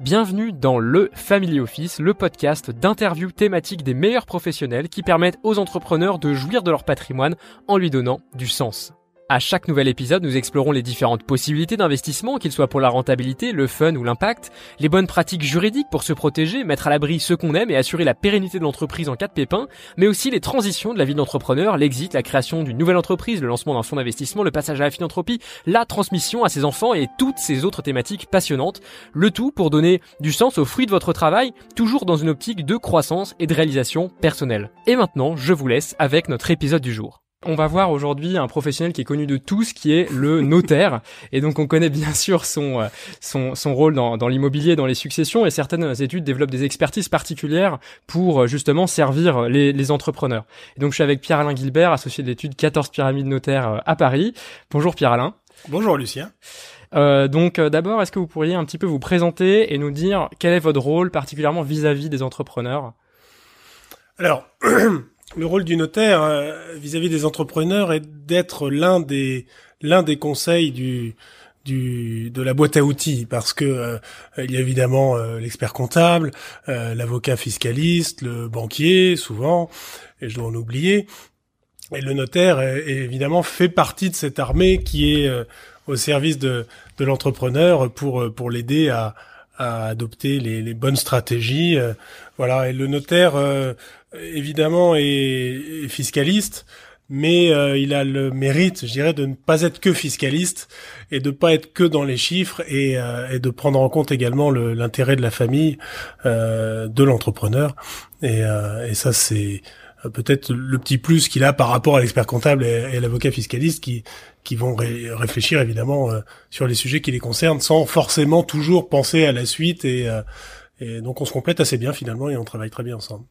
Bienvenue dans le Family Office, le podcast d'interviews thématiques des meilleurs professionnels qui permettent aux entrepreneurs de jouir de leur patrimoine en lui donnant du sens. À chaque nouvel épisode, nous explorons les différentes possibilités d'investissement, qu'ils soient pour la rentabilité, le fun ou l'impact, les bonnes pratiques juridiques pour se protéger, mettre à l'abri ceux qu'on aime et assurer la pérennité de l'entreprise en cas de pépin, mais aussi les transitions de la vie d'entrepreneur, l'exit, la création d'une nouvelle entreprise, le lancement d'un fonds d'investissement, le passage à la philanthropie, la transmission à ses enfants et toutes ces autres thématiques passionnantes. Le tout pour donner du sens aux fruits de votre travail, toujours dans une optique de croissance et de réalisation personnelle. Et maintenant, je vous laisse avec notre épisode du jour. On va voir aujourd'hui un professionnel qui est connu de tous, qui est le notaire. Et donc on connaît bien sûr son, euh, son, son rôle dans, dans l'immobilier, dans les successions, et certaines études développent des expertises particulières pour euh, justement servir les, les entrepreneurs. Et donc je suis avec Pierre-Alain Gilbert, associé de l'étude 14 pyramides notaires euh, à Paris. Bonjour Pierre-Alain. Bonjour Lucien. Euh, donc d'abord, est-ce que vous pourriez un petit peu vous présenter et nous dire quel est votre rôle particulièrement vis-à-vis -vis des entrepreneurs? Alors, le rôle du notaire euh, vis-à-vis des entrepreneurs est d'être l'un des l'un des conseils de la boîte à outils parce que euh, il y a évidemment euh, l'expert comptable, l'avocat fiscaliste, le banquier souvent, et je dois en oublier. Et le notaire évidemment fait partie de cette armée qui est au service de, de l'entrepreneur pour pour l'aider à, à adopter les, les bonnes stratégies. voilà. Et le notaire évidemment est, fiscaliste, mais euh, il a le mérite, je dirais, de ne pas être que fiscaliste et de pas être que dans les chiffres et, euh, et de prendre en compte également l'intérêt de la famille, euh, de l'entrepreneur. Et, et, ça, c'est peut-être le petit plus qu'il a par rapport à l'expert comptable et, l'avocat fiscaliste qui qui vont réfléchir évidemment sur les sujets qui les concernent sans forcément toujours penser à la suite et, et donc on se complète assez bien finalement et on travaille très bien ensemble.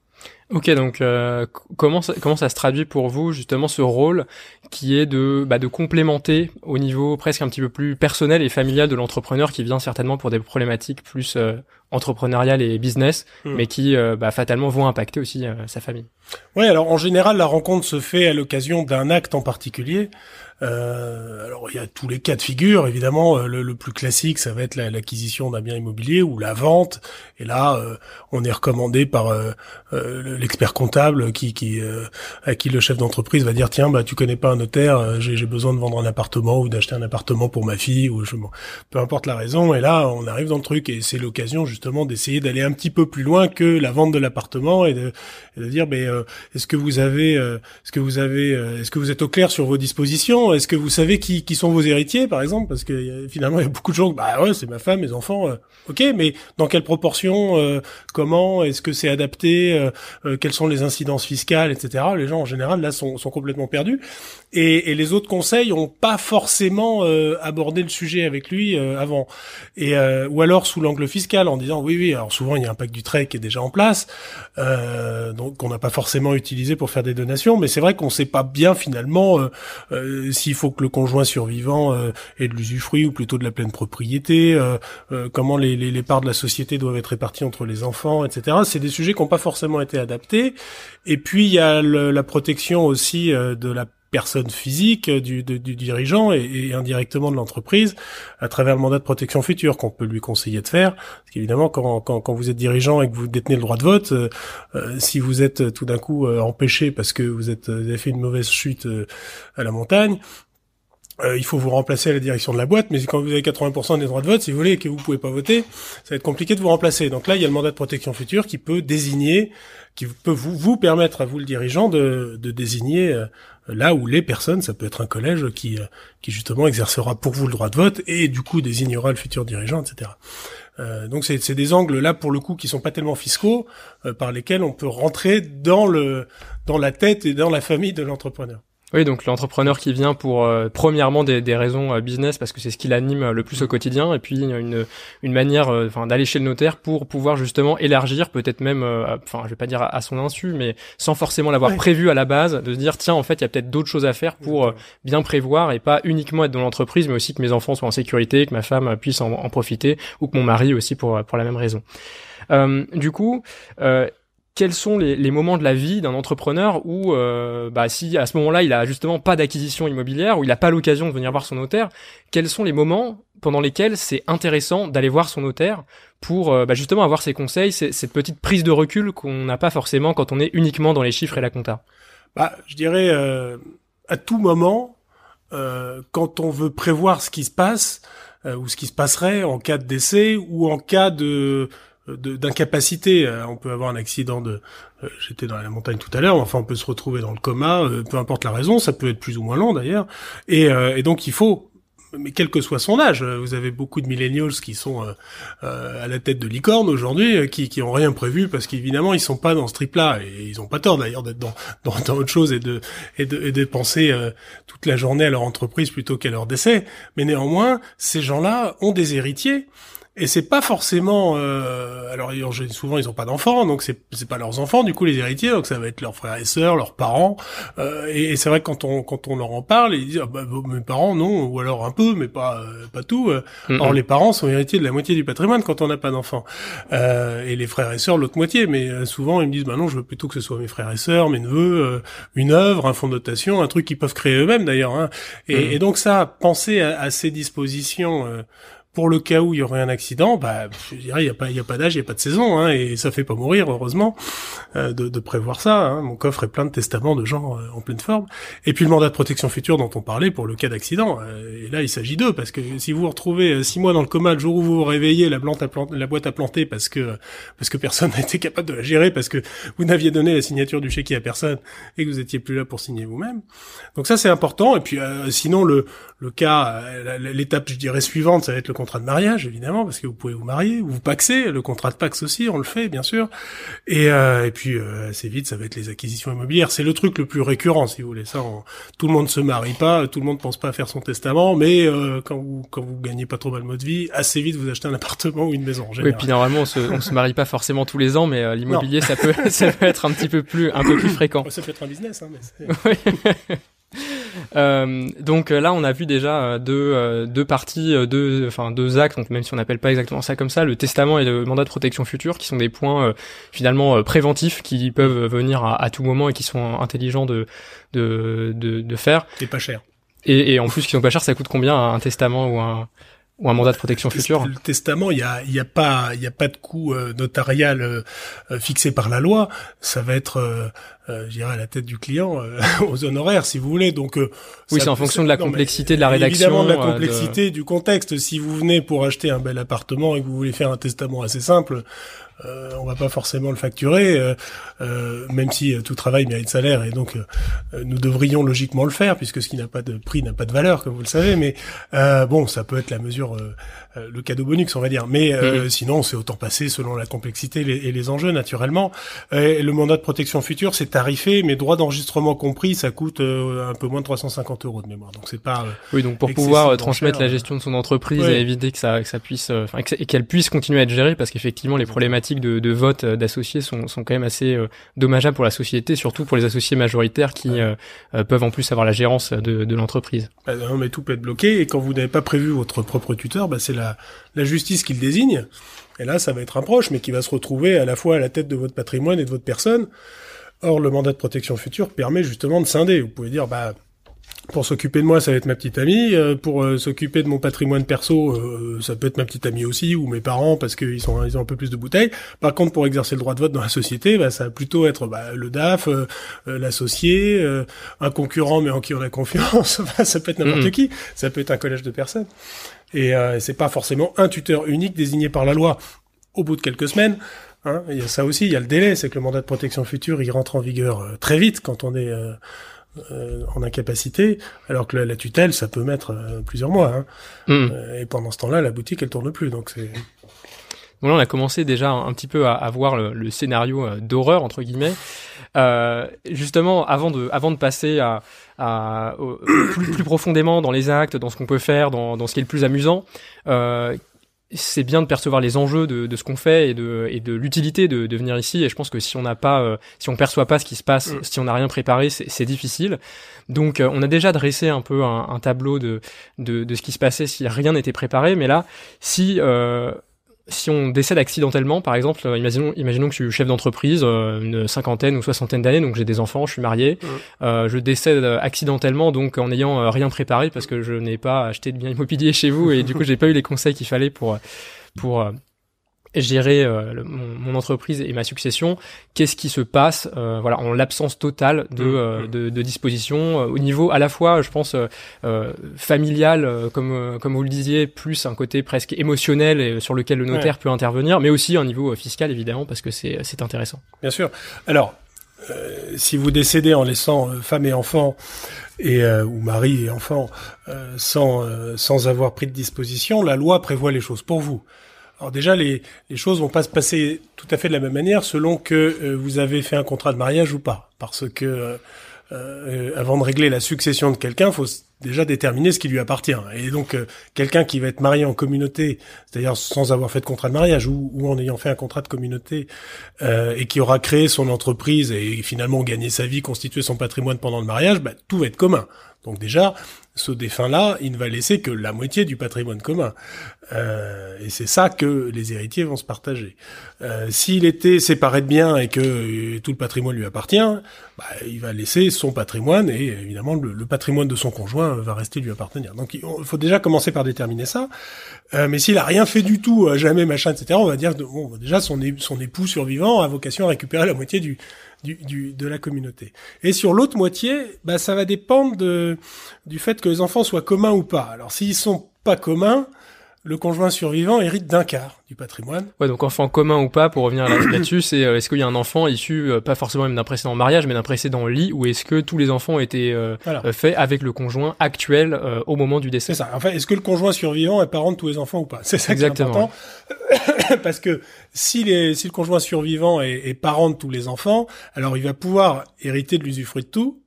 Ok, donc euh, comment ça, comment ça se traduit pour vous justement ce rôle qui est de bah, de complémenter au niveau presque un petit peu plus personnel et familial de l'entrepreneur qui vient certainement pour des problématiques plus euh, entrepreneuriales et business, hmm. mais qui euh, bah, fatalement vont impacter aussi sa famille? Oui, alors en général la rencontre se fait à l'occasion d'un acte en particulier. Euh, alors il y a tous les cas de figure, évidemment, euh, le, plus classique, ça va être l'acquisition d'un bien immobilier ou la vente. Et là, euh, on est recommandé par euh, l'expert comptable qui, qui à qui le chef d'entreprise va dire tiens, bah tu connais pas un notaire, j'ai besoin de vendre un appartement ou d'acheter un appartement pour ma fille ou je, peu importe la raison. Et là, on arrive dans le truc et c'est l'occasion justement d'essayer d'aller un petit peu plus loin que la vente de l'appartement et de, de dire mais est-ce que vous avez, est-ce que vous avez, est-ce que vous êtes au clair sur vos dispositions est-ce que vous savez qui, qui sont vos héritiers, par exemple? Parce que finalement, il y a beaucoup de gens. Bah ouais, c'est ma femme, mes enfants. Euh, ok, mais dans quelle proportion euh, Comment Est-ce que c'est adapté euh, Quelles sont les incidences fiscales, etc. Les gens en général là sont, sont complètement perdus. Et, et, les autres conseils ont pas forcément abordé le sujet avec lui avant. Et ou alors sous l'angle fiscal en disant oui, oui. Alors souvent il y a un pacte du trait qui est déjà en place, donc qu'on n'a pas forcément utilisé pour faire des donations. Mais c'est vrai qu'on sait pas bien finalement s'il faut que le conjoint survivant euh, ait de l'usufruit ou plutôt de la pleine propriété, euh, euh, comment les, parts de la société doivent être réparties entre les enfants, etc. C'est des sujets qui n'ont pas forcément été adaptés. Et puis il y a la protection aussi de la personne physique du, du, dirigeant et, indirectement de l'entreprise à travers le mandat de protection future qu'on peut lui conseiller de faire. Parce qu'évidemment, quand, quand, quand, vous êtes dirigeant et que vous détenez le droit de vote, si vous êtes tout d'un coup empêché parce que vous, êtes, vous avez fait une mauvaise chute à la montagne, euh, il faut vous remplacer à la direction de la boîte, mais quand vous avez 80% des droits de vote, si vous voulez, et que vous pouvez pas voter, ça va être compliqué de vous remplacer. Donc là, il y a le mandat de protection future qui peut désigner, qui peut vous, vous permettre à vous, le dirigeant, de, de désigner euh, là où les personnes, ça peut être un collège qui, euh, qui justement exercera pour vous le droit de vote et du coup désignera le futur dirigeant, etc. donc c'est des angles là pour le coup qui sont pas tellement fiscaux par lesquels on peut rentrer dans le dans la tête et dans la famille de l'entrepreneur. Oui, donc l'entrepreneur qui vient pour euh, premièrement des, des raisons euh, business parce que c'est ce qui l'anime euh, le plus au quotidien, et puis une, une manière, enfin d'aller chez le notaire pour pouvoir justement élargir, peut-être même, enfin je vais pas dire à, son insu, mais sans forcément l'avoir prévu à la base, de se dire tiens en fait il y a peut-être d'autres choses à faire pour bien prévoir et pas uniquement être dans l'entreprise, mais aussi que mes enfants soient en sécurité, que ma femme puisse en, en profiter ou que mon mari aussi pour pour la même raison. du coup, quels sont les, moments de la vie d'un entrepreneur où, euh, bah, si à ce moment-là, il a justement pas d'acquisition immobilière, ou il n'a pas l'occasion de venir voir son notaire, quels sont les moments pendant lesquels c'est intéressant d'aller voir son notaire pour euh, bah, justement avoir ses conseils, cette petite prise de recul qu'on n'a pas forcément quand on est uniquement dans les chiffres et la compta? Bah, Je dirais euh, à tout moment, euh, quand on veut prévoir ce qui se passe, ou ce qui se passerait en cas de décès, ou en cas de d'incapacité. on peut avoir un accident de. J'étais dans la montagne tout à l'heure. Enfin, on peut se retrouver dans le coma, peu importe la raison. Ça peut être plus ou moins long d'ailleurs. Et, et donc, il faut mais quel que soit son âge, vous avez beaucoup de millennials qui sont euh, euh, à la tête de licorne aujourd'hui, euh, qui, qui ont rien prévu parce qu'évidemment ils sont pas dans ce trip-là et ils ont pas tort d'ailleurs d'être dans, dans, dans autre chose et de et de, et de penser toute la journée à leur entreprise plutôt qu'à leur décès. Mais néanmoins, ces gens-là ont des héritiers et c'est pas forcément euh, alors souvent ils ont pas d'enfants donc c'est c'est pas leurs enfants. Du coup les héritiers donc ça va être leurs frères et sœurs leurs parents. Euh, et, c'est vrai que quand on quand on leur en parle ils disent ah, bah, mes parents non ou alors un peu mais pas euh, pas tout euh. alors les parents sont héritiers de la moitié du patrimoine quand on n'a pas d'enfants. Euh, et les frères et sœurs l'autre moitié. Mais euh, souvent ils me disent bah non je veux plutôt que ce soit mes frères et sœurs mes neveux une œuvre un fonds de dotation un truc qu'ils peuvent créer eux-mêmes d'ailleurs hein. et, et, donc ça penser à, à ces dispositions pour le cas où il y aurait un accident, bah, je dirais, il n'y a pas, y a pas d'âge, il n'y a pas de saison, hein, et ça fait pas mourir, heureusement, euh, de, de, prévoir ça. Hein. Mon coffre est plein de testaments de gens euh, en pleine forme. Et puis le mandat de protection future dont on parlait pour le cas d'accident. Euh, et là, il s'agit d'eux, parce que si vous vous retrouvez six mois dans le coma le jour où vous vous réveillez, la, plante la boîte à planter parce que parce que personne n'a été capable de la gérer, parce que vous n'aviez donné la signature du chéquier à personne et que vous étiez plus là pour signer vous-même. Donc ça, c'est important. Et puis sinon, le le cas, l'étape, je dirais suivante, ça va être le contrat de mariage, évidemment, parce que vous pouvez vous marier, ou vous paxer, le contrat de pax aussi, on le fait, bien sûr. Et, euh, et puis, euh, assez vite, ça va être les acquisitions immobilières. C'est le truc le plus récurrent, si vous voulez. Ça, tout le monde se marie pas, tout le monde pense pas à faire son testament, mais euh, quand vous quand vous gagnez pas trop mal mode vie, assez vite, vous achetez un appartement ou une maison. En oui, puis normalement, on se, on se marie pas forcément tous les ans, mais euh, l'immobilier, ça peut ça peut être un petit peu plus un peu plus fréquent. Ça peut être un business, hein, mais Euh, donc euh, là, on a vu déjà euh, deux, euh, deux parties, deux, enfin deux actes. Donc même si on n'appelle pas exactement ça comme ça, le testament et le mandat de protection future, qui sont des points finalement préventifs qui peuvent venir à, à, tout moment et qui sont intelligents de de de, de faire. C'est pas cher. Et, et en plus, qui sont pas chers, ça coûte combien un testament ou un ou un mandat de protection future. Le testament, il y a, y a pas, il y a pas de coût notarial fixé par la loi. Ça va être euh, je dirais à la tête du client euh, aux honoraires si vous voulez donc euh, oui c'est en fonction de la complexité de la rédaction évidemment de la complexité du contexte si vous venez pour acheter un bel appartement et que vous voulez faire un testament assez simple euh, on va pas forcément le facturer, euh, euh, même si tout travail mérite salaire et donc nous devrions logiquement le faire puisque ce qui n'a pas de prix n'a pas de valeur, comme vous le savez. Mais bon, ça peut être la mesure, le cadeau bonus, on va dire. Mais mm-hmm. sinon, c'est autant passer selon la complexité et les enjeux naturellement. le mandat de protection future, c'est tarifé, mais droit d'enregistrement compris, ça coûte un peu moins de 350 euros de mémoire. Donc c'est pas. oui, donc pour pouvoir transmettre la gestion de son entreprise et éviter que ça, que ça puisse, enfin, et qu'elle puisse continuer à être gérée, parce qu'effectivement les problématiques de, de vote euh, d'associés sont, sont quand même assez euh, dommageables pour la société, surtout pour les associés majoritaires qui euh, peuvent en plus avoir la gérance de, de l'entreprise. Bah, non, mais tout peut être bloqué et quand vous n'avez pas prévu votre propre tuteur, bah, c'est la, justice qui le désigne. Et là, ça va être un proche, mais qui va se retrouver à la fois à la tête de votre patrimoine et de votre personne. Or, le mandat de protection future permet justement de scinder. Vous pouvez dire, bah, pour s'occuper de moi, ça va être ma petite amie. Euh, pour euh, s'occuper de mon patrimoine perso, euh, ça peut être ma petite amie aussi ou mes parents parce qu'ils sont ils ont un peu plus de bouteilles. Par contre, pour exercer le droit de vote dans la société, bah, ça va plutôt être bah, le DAF, l'associé, un concurrent mais en qui on a confiance. ça peut être n'importe mmh. qui. Ça peut être un collège de personnes. Et c'est pas forcément un tuteur unique désigné par la loi. Au bout de quelques semaines, hein, il y a ça aussi. Il y a le délai, c'est que le mandat de protection future, il rentre en vigueur très vite quand on est euh, en incapacité, alors que la, tutelle, ça peut mettre euh, plusieurs mois. Hein. Hmm. Euh, et pendant ce temps-là, la boutique, elle tourne plus. Donc c'est. Bon, là, on a commencé déjà un, petit peu à, à voir le, scénario d'horreur entre guillemets. justement, avant de, avant de passer à, à plus, plus, profondément dans les actes, dans ce qu'on peut faire, dans, dans ce qui est le plus amusant, c'est bien de percevoir les enjeux de, de ce qu'on fait et de, et de l'utilité de, de, venir ici. Et je pense que si on n'a pas, euh, si on perçoit pas ce qui se passe, mm. si on n'a rien préparé, c'est difficile. Donc, euh, on a déjà dressé un peu un, tableau de, de, de, ce qui se passait si rien n'était préparé. Mais là, si euh, si on décède accidentellement, par exemple, euh, imaginons, imaginons que je suis chef d'entreprise, euh, une cinquantaine ou soixantaine d'années, donc j'ai des enfants, je suis marié, euh, je décède accidentellement, donc en n'ayant rien préparé parce que je n'ai pas acheté de biens immobiliers chez vous et du coup j'ai pas eu les conseils qu'il fallait pour pour gérer euh, mon, entreprise et ma succession, qu'est-ce qui se passe euh, voilà en l'absence totale de, mmh, euh, mmh. de, de, disposition au niveau à la fois je pense familial comme comme vous le disiez plus un côté presque émotionnel et sur lequel le notaire peut intervenir mais aussi un niveau fiscal évidemment parce que c'est c'est intéressant. Bien sûr. Alors si vous décédez en laissant femme et enfants et ou mari et enfants sans sans avoir pris de disposition, la loi prévoit les choses pour vous. Alors déjà, les, les choses vont pas se passer tout à fait de la même manière selon que euh, vous avez fait un contrat de mariage ou pas. Parce que euh, euh avant de régler la succession de quelqu'un, faut déjà déterminer ce qui lui appartient. Et donc, quelqu'un qui va être marié en communauté, c'est-à-dire sans avoir fait de contrat de mariage ou, ou en ayant fait un contrat de communauté, et qui aura créé son entreprise et finalement gagné sa vie, constitué son patrimoine pendant le mariage, bah, tout va être commun. Donc déjà, ce défunt-là, il ne va laisser que la moitié du patrimoine commun. Euh, et c'est ça que les héritiers vont se partager. Euh, S'il était séparé de biens et que euh, tout le patrimoine lui appartient, bah, il va laisser son patrimoine et évidemment le, patrimoine de son conjoint va rester lui appartenir. Donc il faut déjà commencer par déterminer ça. Euh, mais s'il a rien fait du tout, jamais machin, etc., on va dire bon, déjà son époux survivant a vocation à récupérer la moitié du, du, du, de la communauté. Et sur l'autre moitié, bah, ça va dépendre de, du fait que les enfants soient communs ou pas. Alors s'ils sont pas communs, le conjoint survivant hérite d'un quart du patrimoine. Ouais, donc enfant commun ou pas, pour revenir là-dessus, c'est euh, est-ce qu'il y a un enfant issu euh, pas forcément même d'un précédent mariage, mais d'un précédent lit, ou est-ce que tous les enfants ont été euh, faits avec le conjoint actuel au moment du décès? C'est ça. Enfin, est-ce que le conjoint survivant est parent de tous les enfants ou pas? C'est ça qui est important. Parce que si, les, si le conjoint survivant est, est parent de tous les enfants, alors il va pouvoir hériter de l'usufruit de tout,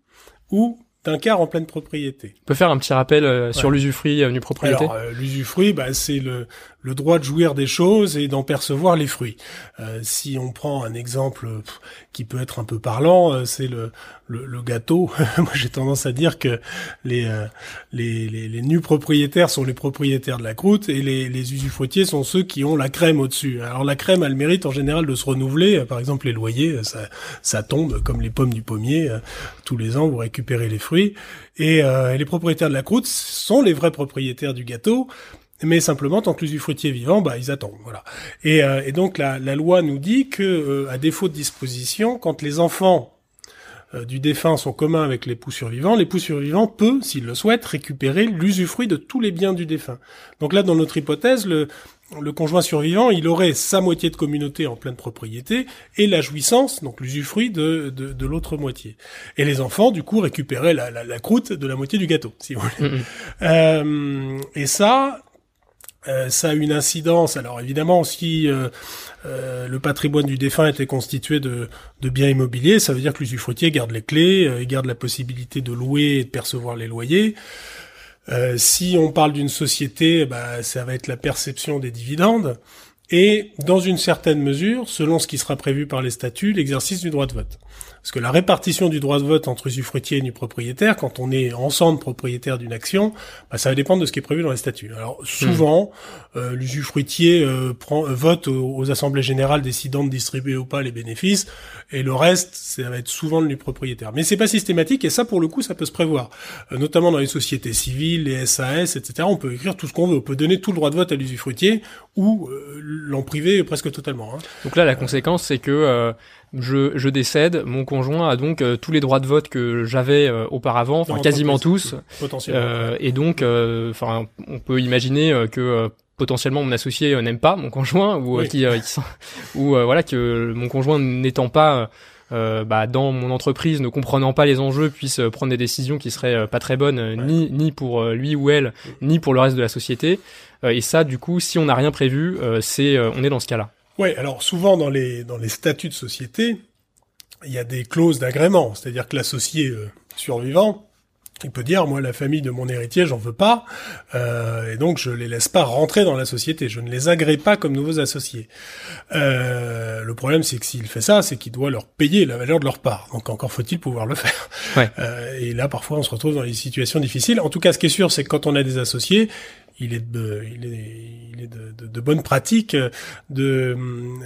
ou d'un quart en pleine propriété. On peut faire un petit rappel euh, sur l'usufruit euh, du propriété? Alors, euh, l'usufruit, bah, c'est le, le droit de jouir des choses et d'en percevoir les fruits. Euh, si on prend un exemple qui peut être un peu parlant, euh, c'est le, le, gâteau. Moi, j'ai tendance à dire que les, euh, les, les, les, nus propriétaires sont les propriétaires de la croûte et les, les usufruitiers sont ceux qui ont la crème au-dessus. Alors la crème, elle mérite en général de se renouveler. Par exemple, les loyers, ça, ça tombe comme les pommes du pommier. Tous les ans, vous récupérez les fruits. Et les propriétaires de la croûte sont les vrais propriétaires du gâteau mais simplement tant que l'usufruitier est vivant, bah ils attendent, voilà. Et, euh, et donc la, la, loi nous dit que euh, à défaut de disposition, quand les enfants euh, du défunt sont communs avec l'époux survivant, l'époux survivant peut, s'il le souhaite, récupérer l'usufruit de tous les biens du défunt. Donc là, dans notre hypothèse, le, le conjoint survivant, il aurait sa moitié de communauté en pleine propriété et la jouissance, donc l'usufruit de, de, de l'autre moitié. Et les enfants, du coup, récupéraient la, la, la, croûte de la moitié du gâteau, si vous voulez. Euh, et ça, euh, ça a une incidence. Alors évidemment, si euh, euh, le patrimoine du défunt était constitué de, biens immobiliers, ça veut dire que l'usufruitier garde les clés, il garde la possibilité de louer et de percevoir les loyers. si on parle d'une société, bah, ça va être la perception des dividendes et, dans une certaine mesure, selon ce qui sera prévu par les statuts, l'exercice du droit de vote. Parce que la répartition du droit de vote entre usufruitier et nu propriétaire, quand on est ensemble propriétaire d'une action, bah, ça va dépendre de ce qui est prévu dans les statuts. Alors souvent, hmm. euh, l'usufruitier euh, prend, euh, vote aux, assemblées générales décidant de distribuer ou pas les bénéfices, et le reste, ça va être souvent le nu propriétaire. Mais c'est pas systématique, et ça pour le coup, ça peut se prévoir. notamment dans les sociétés civiles, les SAS, etc. On peut écrire tout ce qu'on veut. On peut donner tout le droit de vote à l'usufruitier ou l'en priver presque totalement. Hein. Donc là, la conséquence, c'est que je, je, décède, mon conjoint a donc euh, tous les droits de vote que j'avais euh, auparavant, enfin quasiment tous. Euh, et donc, euh, enfin, on peut imaginer que potentiellement mon associé n'aime pas mon conjoint ou qui, ou voilà que mon conjoint n'étant pas bah, dans mon entreprise, ne comprenant pas les enjeux, puisse prendre des décisions qui seraient pas très bonnes, ni ni pour lui ou elle, ni pour le reste de la société. et ça, du coup, si on n'a rien prévu, c'est on est dans ce cas-là. Oui, alors souvent dans les, dans les statuts de société, il y a des clauses d'agrément, c'est-à-dire que l'associé euh, survivant, il peut dire, moi, la famille de mon héritier, j'en veux pas, euh, et donc je les laisse pas rentrer dans la société, je ne les agrée pas comme nouveaux associés. Euh, le problème, c'est que s'il fait ça, c'est qu'il doit leur payer la valeur de leur part. Donc encore faut-il pouvoir le faire. Ouais. Euh, et là, parfois, on se retrouve dans des situations difficiles. En tout cas, ce qui est sûr, c'est que quand on a des associés, il est de, il est, il est de, de, de bonne pratique de,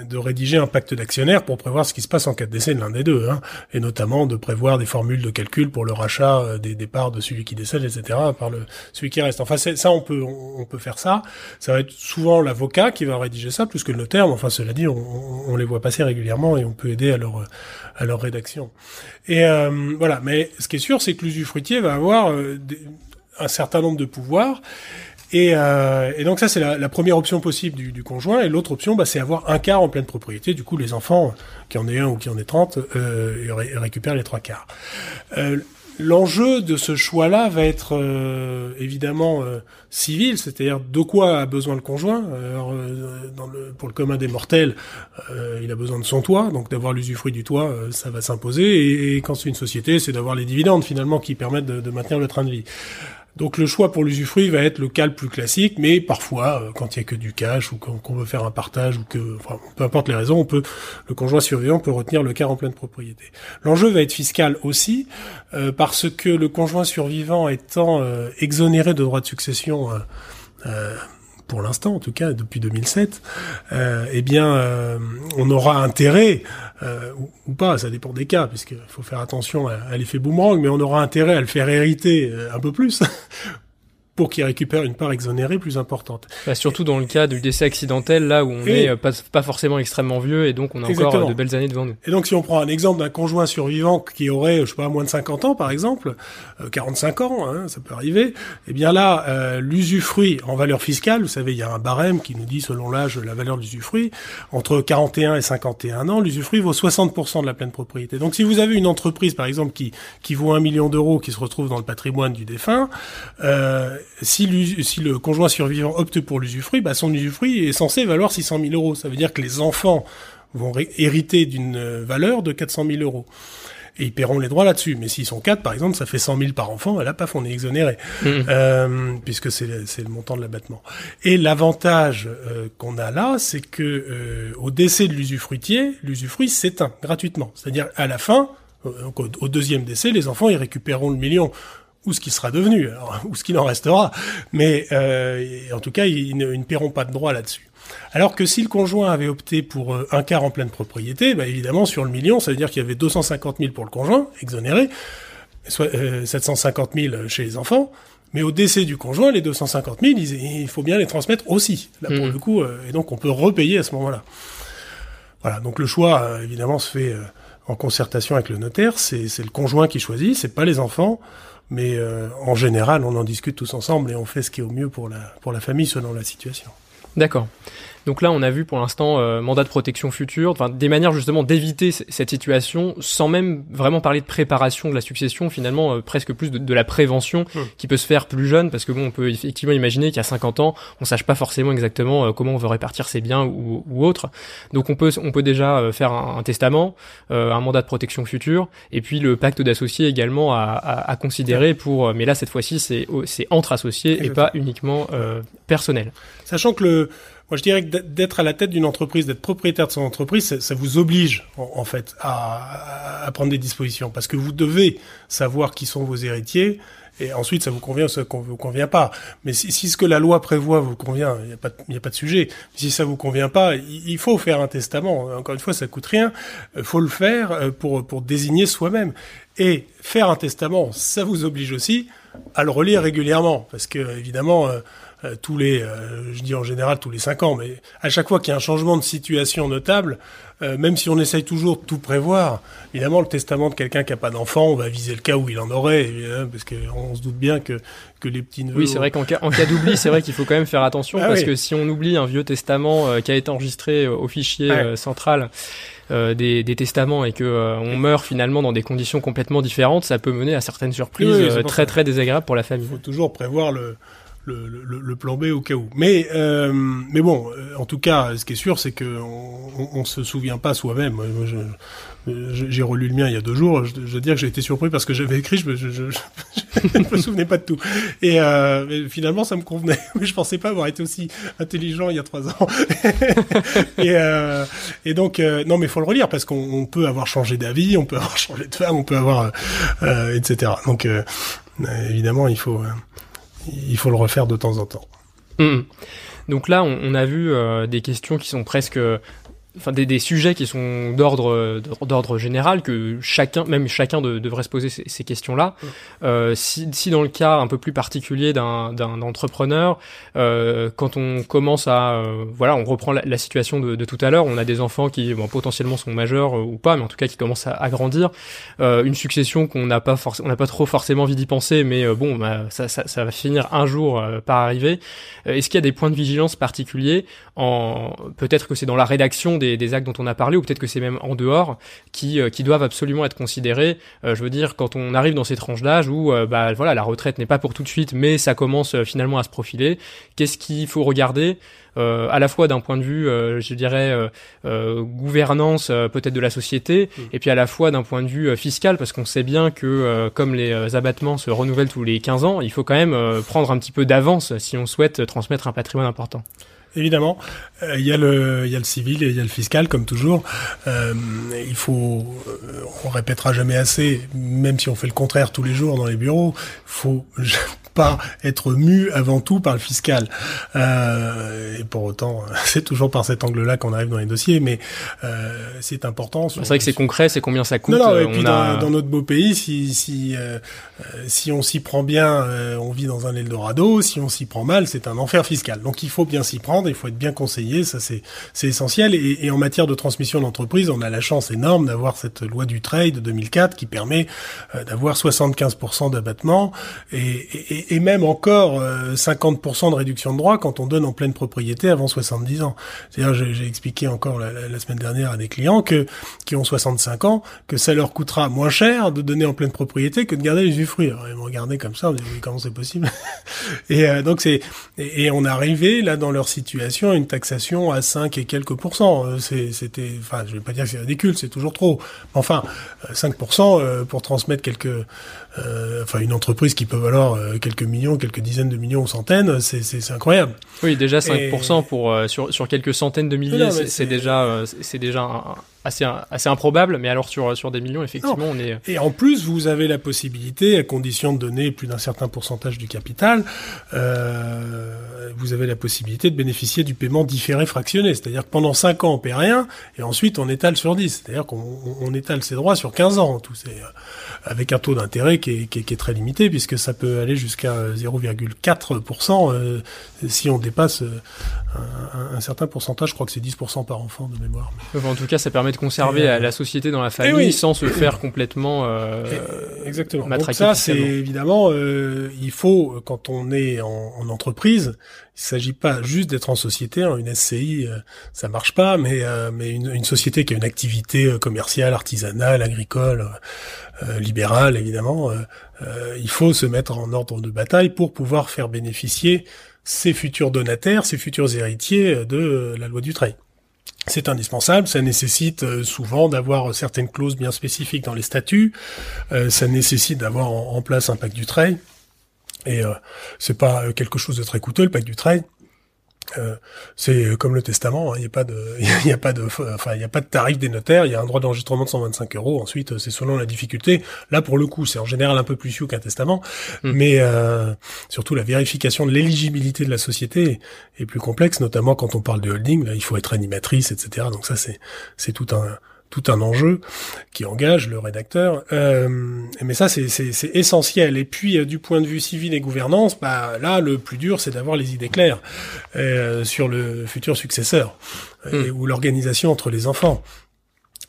de rédiger un pacte d'actionnaires pour prévoir ce qui se passe en cas de décès de l'un des deux, hein, et notamment de prévoir des formules de calcul pour le rachat euh, des départs de celui qui décède, etc. par le celui qui reste. Enfin, ça, on peut, on, peut faire ça. Ça va être souvent l'avocat qui va rédiger ça, plus que le notaire. Mais enfin, cela dit, on, on, les voit passer régulièrement et on peut aider à leur à leur rédaction. Et euh, voilà. Mais ce qui est sûr, c'est que l'usufruitier va avoir euh, un certain nombre de pouvoirs et, euh, et, donc ça c'est la, la, première option possible du, du conjoint. Et l'autre option, bah, c'est avoir un quart en pleine propriété. Du coup, les enfants, qui en aient un ou qui en aient 30, euh, récupèrent les trois quarts. Euh, L'enjeu de ce choix-là va être euh, évidemment euh, civil, c'est-à-dire de quoi a besoin le conjoint? Alors, dans le, pour le commun des mortels, il a besoin de son toit, donc d'avoir l'usufruit du toit, ça va s'imposer. Et, et, quand c'est une société, c'est d'avoir les dividendes finalement qui permettent de, de maintenir le train de vie. Donc le choix pour l'usufruit va être le cas le plus classique, mais parfois, euh, quand il y a que du cash ou qu'on veut faire un partage ou que, enfin, peu importe les raisons, on peut, le conjoint survivant peut retenir le quart en pleine propriété. L'enjeu va être fiscal aussi, euh, parce que le conjoint survivant étant euh, exonéré de droits de succession pour l'instant en tout cas depuis 2007, euh, eh bien euh, on aura intérêt euh, ou, pas, ça dépend des cas, puisqu'il faut faire attention à, l'effet boomerang, mais on aura intérêt à le faire hériter euh, un peu plus pour qu'il récupère une part exonérée plus importante. Bah, surtout dans le cas du décès accidentel, là où on n'est euh, pas, pas, forcément extrêmement vieux et donc on a encore de belles années devant nous. Et donc si on prend un exemple d'un conjoint survivant qui aurait, je sais pas, moins de 50 ans par exemple, euh, 45 ans, hein, ça peut arriver, eh bien là, euh, l'usufruit en valeur fiscale, vous savez, il y a un barème qui nous dit selon l'âge la valeur de l'usufruit, entre 41 et 51 ans, l'usufruit vaut 60% de la pleine propriété. Donc si vous avez une entreprise par exemple qui, qui vaut un million d'euros qui se retrouve dans le patrimoine du défunt, euh, si, si, le conjoint survivant opte pour l'usufruit, bah son usufruit est censé valoir 600 000 euros. Ça veut dire que les enfants vont hériter d'une valeur de 400 000 euros. Et ils paieront les droits là-dessus. Mais s'ils sont quatre, par exemple, ça fait 100 000 par enfant, là, paf, on est exonéré, mmh. euh, puisque c'est le montant de l'abattement. Et l'avantage euh, qu'on a là, c'est que euh, au décès de l'usufruitier, l'usufruit s'éteint gratuitement. C'est-à-dire à la fin, euh, au, au, deuxième décès, les enfants, ils récupéreront le million ou ce qui sera devenu, ou ce qu'il en restera. Mais euh, en tout cas, ils ne, paieront pas de droit là-dessus. Alors que si le conjoint avait opté pour euh, un quart en pleine propriété, bah évidemment sur le million, ça veut dire qu'il y avait 250 000 pour le conjoint, exonéré, soit euh, 750 000 chez les enfants. Mais au décès du conjoint, les 250 000, il faut bien les transmettre aussi, là pour mmh. le coup, euh, et donc on peut repayer à ce moment-là. Voilà, donc le choix, euh, évidemment, se fait en concertation avec le notaire, c'est le conjoint qui choisit, c'est pas les enfants. Mais euh, en général, on en discute tous ensemble et on fait ce qui est au mieux pour la, pour la famille selon la situation. D'accord. Donc là, on a vu pour l'instant euh, mandat de protection future, enfin des manières justement d'éviter cette situation, sans même vraiment parler de préparation de la succession, finalement euh, presque plus de, de, la prévention mmh. qui peut se faire plus jeune, parce que bon, on peut effectivement imaginer qu'à 50 ans, on sache pas forcément exactement euh, comment on veut répartir ses biens ou, ou autre. Donc on peut on peut déjà euh, faire un, un testament, euh, un mandat de protection future, et puis le pacte d'associés également à, à, à considérer pour, mais là cette fois-ci c'est c'est entre associés et pas uniquement personnel. Sachant que le moi, je dirais que d'être à la tête d'une entreprise, d'être propriétaire de son entreprise, ça, vous oblige, en, fait, à, prendre des dispositions. Parce que vous devez savoir qui sont vos héritiers. Et ensuite, ça vous convient ou ça vous convient pas. Mais si, ce que la loi prévoit vous convient, il n'y a, pas, de sujet. Si ça vous convient pas, il, faut faire un testament. Encore une fois, ça coûte rien. Il faut le faire euh, pour, pour désigner soi-même. Et faire un testament, ça vous oblige aussi à le relire régulièrement. Parce que, évidemment, euh, euh, tous les, euh, je dis en général tous les cinq ans, mais à chaque fois qu'il y a un changement de situation notable, euh, même si on essaye toujours de tout prévoir, évidemment le testament de quelqu'un qui n'a pas d'enfant, on va viser le cas où il en aurait, parce qu'on se doute bien que, que les petits neveux... Oui, c'est vrai qu'en cas, en cas d'oubli, c'est vrai qu'il faut quand même faire attention, ah parce que si on oublie un vieux testament qui a été enregistré au fichier central, euh, des, des, testaments et que euh, on meurt finalement dans des conditions complètement différentes, ça peut mener à certaines surprises oui, oui, très très désagréables pour la famille. Il faut toujours prévoir le, le, le, le, plan B au cas où. Mais euh, mais bon, euh, en tout cas, ce qui est sûr, c'est que on, on, se souvient pas soi-même. Moi, j'ai relu le mien il y a deux jours. Je, je veux dire que j'ai été surpris parce que j'avais écrit, je, je, je, je, me souvenais pas de tout. Et euh, finalement, ça me convenait. Mais je pensais pas avoir été aussi intelligent il y a trois ans. et, euh, et donc, euh, non, mais faut le relire parce qu'on peut avoir changé d'avis, on peut avoir changé de femme, on peut avoir, euh, etc. Donc, évidemment, il faut il faut le refaire de temps en temps. Mmh. Donc là, on, a vu des questions qui sont presque enfin des, des, sujets qui sont d'ordre d'ordre général que chacun même chacun de, devrait se poser ces, ces questions-là. Euh, si, si, dans le cas un peu plus particulier d'un entrepreneur, euh, quand on commence à euh, voilà, on reprend la, situation de, de, tout à l'heure, on a des enfants qui bon, potentiellement sont majeurs euh, ou pas, mais en tout cas qui commencent à, à grandir, euh, une succession qu'on n'a pas forcément on n'a pas trop forcément envie d'y penser, mais bon, bah, ça, ça, ça, va finir un jour par arriver. Est-ce qu'il y a des points de vigilance particuliers en peut-être que c'est dans la rédaction des des, actes dont on a parlé, ou peut-être que c'est même en dehors, qui, euh, qui doivent absolument être considérés. Euh, je veux dire, quand on arrive dans ces tranches d'âge où euh, bah, voilà, la retraite n'est pas pour tout de suite, mais ça commence finalement à se profiler, qu'est-ce qu'il faut regarder euh, à la fois d'un point de vue, euh, je dirais, euh, gouvernance peut-être de la société, mmh. et puis à la fois d'un point de vue fiscal, parce qu'on sait bien que comme les abattements se renouvellent tous les 15 ans, il faut quand même prendre un petit peu d'avance si on souhaite transmettre un patrimoine important évidemment. Euh, il y a le, il y a le civil et il y a le fiscal, comme toujours. Euh, il faut, euh, on répétera jamais assez, même si on fait le contraire tous les jours dans les bureaux, faut pas être mu avant tout par le fiscal. Euh, et pour autant, c'est toujours par cet angle-là qu'on arrive dans les dossiers, mais euh, c'est important. C'est vrai que c'est concret, c'est combien ça coûte. Non, non, et puis dans, dans, notre beau pays, si si si on s'y prend bien, on vit dans un Eldorado. Si on s'y prend mal, c'est un enfer fiscal. Donc il faut bien s'y prendre, il faut être bien conseillé, ça c'est essentiel. Et, en matière de transmission d'entreprise, on a la chance énorme d'avoir cette loi du trade de 2004 qui permet d'avoir 75% d'abattement et, et et, même encore 50% euh, de réduction de droits quand on donne en pleine propriété avant 70 ans. C'est-à-dire, j'ai expliqué encore la, semaine dernière à des clients que qui ont 65 ans que ça leur coûtera moins cher de donner en pleine propriété que de garder les usufruits. ils m'ont regardé comme ça, on dit comment c'est possible? Et euh, donc c'est et, on est arrivé là dans leur une taxation à 5 et quelques pourcents. Euh, c'était, enfin, je vais pas dire que c'est ridicule, c'est toujours trop. Enfin, 5% pour transmettre quelques euh, enfin une entreprise qui peut valoir euh, quelques millions, quelques dizaines de millions ou centaines, c'est incroyable. Oui, déjà 5% pour euh, sur, sur quelques centaines de milliers, c'est déjà c'est déjà un, assez, assez improbable, mais alors sur, sur des millions, effectivement, on est... Et en plus, vous avez la possibilité, à condition de donner plus d'un certain pourcentage du capital, vous avez la possibilité de bénéficier du paiement différé fractionné. C'est-à-dire que pendant 5 ans, on paie rien, et ensuite on étale sur 10. C'est-à-dire qu'on on étale ses droits sur 15 ans, tout c'est avec un taux d'intérêt qui est, qui, est, très limité, puisque ça peut aller jusqu'à 0,4% euh, si on dépasse euh, un, un, certain pourcentage, je crois que c'est 10% par enfant de mémoire. En tout cas, ça permet de conserver euh, la société dans la famille sans se faire complètement euh, exactement. Donc ça, c'est évidemment, euh, il faut quand on est en, en entreprise, il s'agit pas juste d'être en société. Hein, une SCI, euh, ça marche pas, mais mais une, une, société qui a une activité commerciale, artisanale, agricole, libérale, évidemment, il faut se mettre en ordre de bataille pour pouvoir faire bénéficier ses futurs donataires, ses futurs héritiers de la loi du trade. C'est indispensable, ça nécessite euh, souvent d'avoir certaines clauses bien spécifiques dans les statuts, euh, ça nécessite d'avoir en, place un pacte du trade, et euh, c'est pas quelque chose de très coûteux le pacte du trade. Euh, c'est comme le testament, hein, il n'y a pas de, il y a pas de, enfin il y a pas de tarif des notaires, il y a un droit d'enregistrement de 125 euros. Ensuite, c'est selon la difficulté. Là, pour le coup, c'est en général un peu plus sioux qu'un testament, hmm. mais euh, surtout la vérification de l'éligibilité de la société est plus complexe, notamment quand on parle de holding. Là, il faut être animatrice, etc. Donc ça, c'est c'est tout un tout un enjeu qui engage le rédacteur. Euh, mais ça, c'est essentiel. Et puis, euh, du point de vue civil et gouvernance, bah, là, le plus dur, c'est d'avoir les idées claires euh, sur le futur successeur hmm. ou l'organisation entre les enfants.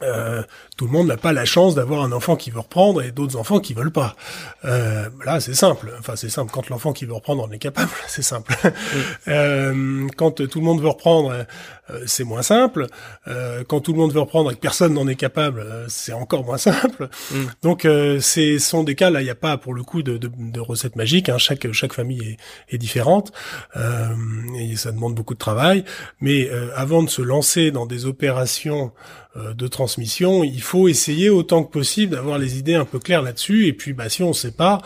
Euh, tout le monde n'a pas la chance d'avoir un enfant qui veut reprendre et d'autres enfants qui veulent pas. Euh, là, c'est simple. Enfin, c'est simple. Quand l'enfant qui veut reprendre en est capable, c'est simple. Euh, quand tout le monde veut reprendre, euh, c'est moins simple. Euh, quand tout le monde veut reprendre et que personne n'en est capable, c'est encore moins simple. Mm. Donc, ce sont des cas là. Il n'y a pas pour le coup de, de, de recette magique. Hein. Chaque chaque famille est, est différente et ça demande beaucoup de travail. Mais avant de se lancer dans des opérations de transmission, il faut essayer autant que possible d'avoir les idées un peu claires là-dessus. Et puis, bah, si on ne sait pas,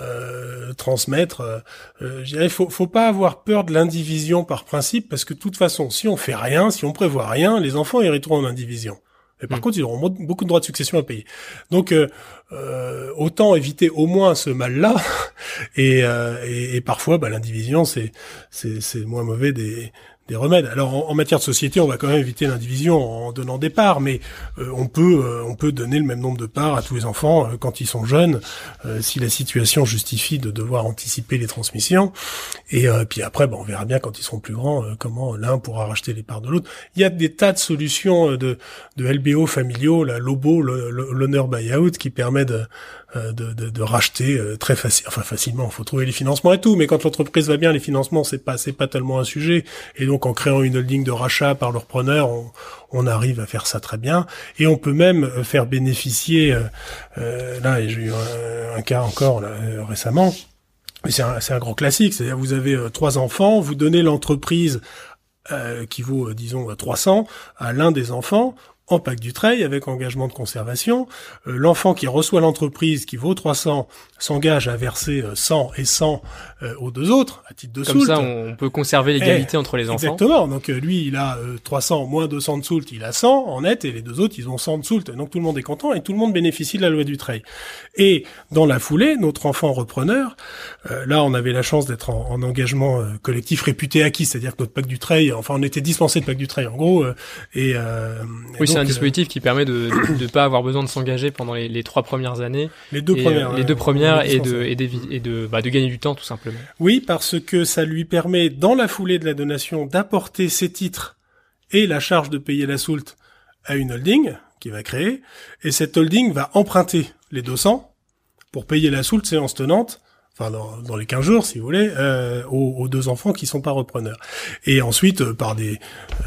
euh, transmettre. Euh, euh, je dirais, faut, faut pas avoir peur de l'indivision par principe, parce que de toute façon, si on fait rien, si on prévoit rien, les enfants hériteront en indivision. Et par mm. contre, ils auront beaucoup de droits de succession à payer. Donc, euh, euh autant éviter au moins ce mal-là. Et, et, et, parfois, bah, l'indivision, c'est c'est moins mauvais des des remèdes. Alors en, matière de société, on va quand même éviter l'indivision en donnant des parts, mais euh, on peut euh, on peut donner le même nombre de parts à tous les enfants euh, quand ils sont jeunes, si la situation justifie de devoir anticiper les transmissions. Et puis après, bon, on verra bien quand ils seront plus grands comment l'un pourra racheter les parts de l'autre. Il y a des tas de solutions de de LBO familiaux, la Lobo, l'honneur buyout, qui permet de euh, de, de, de, racheter euh, très facile, enfin facilement. Il faut trouver les financements et tout, mais quand l'entreprise va bien, les financements c'est pas c'est pas tellement un sujet. Et donc en créant une holding de rachat par le repreneur, on, arrive à faire ça très bien. Et on peut même euh, faire bénéficier. Euh, là, j'ai eu un, cas encore là, récemment. C'est un, un grand classique, c'est-à-dire vous avez trois enfants, vous donnez l'entreprise euh, qui vaut, disons, 300 à l'un des enfants, en pack du trail avec engagement de conservation. Euh, l'enfant qui reçoit l'entreprise qui vaut 300 s'engage à verser 100 euh, et 100 euh, aux deux autres à titre de Comme ça, on peut conserver l'égalité eh, entre les enfants. Exactement. Donc lui, il a 300 moins 200 de soult, il a 100 en net et les deux autres, ils ont 100 de soult. Donc tout le monde est content et tout le monde bénéficie de la loi du trail. Et dans la foulée, notre enfant repreneur, là, on avait la chance d'être en, engagement collectif réputé acquis, c'est-à-dire que notre pack du trail, enfin, on était dispensé de pack du trail en gros. et, oui, c'est un dispositif qui permet de ne pas avoir besoin de s'engager pendant les, les, trois premières années. Les deux premières. les deux premières et de et, et de bah, de gagner du temps tout simplement. Oui, parce que ça lui permet dans la foulée de la donation d'apporter ses titres et la charge de payer la soulte à une holding qui va créer et cette holding va emprunter les 200 pour payer la soulte séance tenante enfin dans, dans, les 15 jours si vous voulez, euh, aux, aux, deux enfants qui sont pas repreneurs. Et ensuite, euh, par des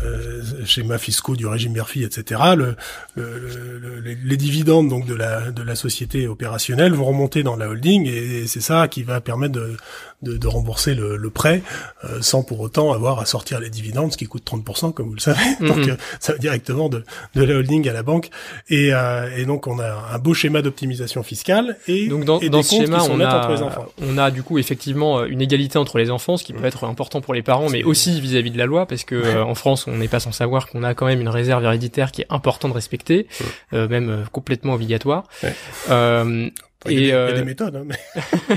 euh, schémas fiscaux du régime Murphy, etc., le, le, les dividendes donc de la, de la société opérationnelle vont remonter dans la holding et c'est ça qui va permettre de, de, de rembourser le, le prêt euh, sans pour autant avoir à sortir les dividendes, ce qui coûte 30%, comme vous le savez. Donc mhm. euh, ça va directement de, de la holding à la banque. Et, euh, et donc on a un beau schéma d'optimisation fiscale et, donc dans, et dans ce schéma, on a, on a du coup effectivement une égalité entre les enfants, ce qui peut être important pour les parents, mais aussi vis-à-vis de la loi, parce que en France, on n'est pas sans savoir qu'on a quand même une réserve héréditaire qui est importante de respecter, même complètement obligatoire. Euh, il y, a, des euh, méthodes. Hein,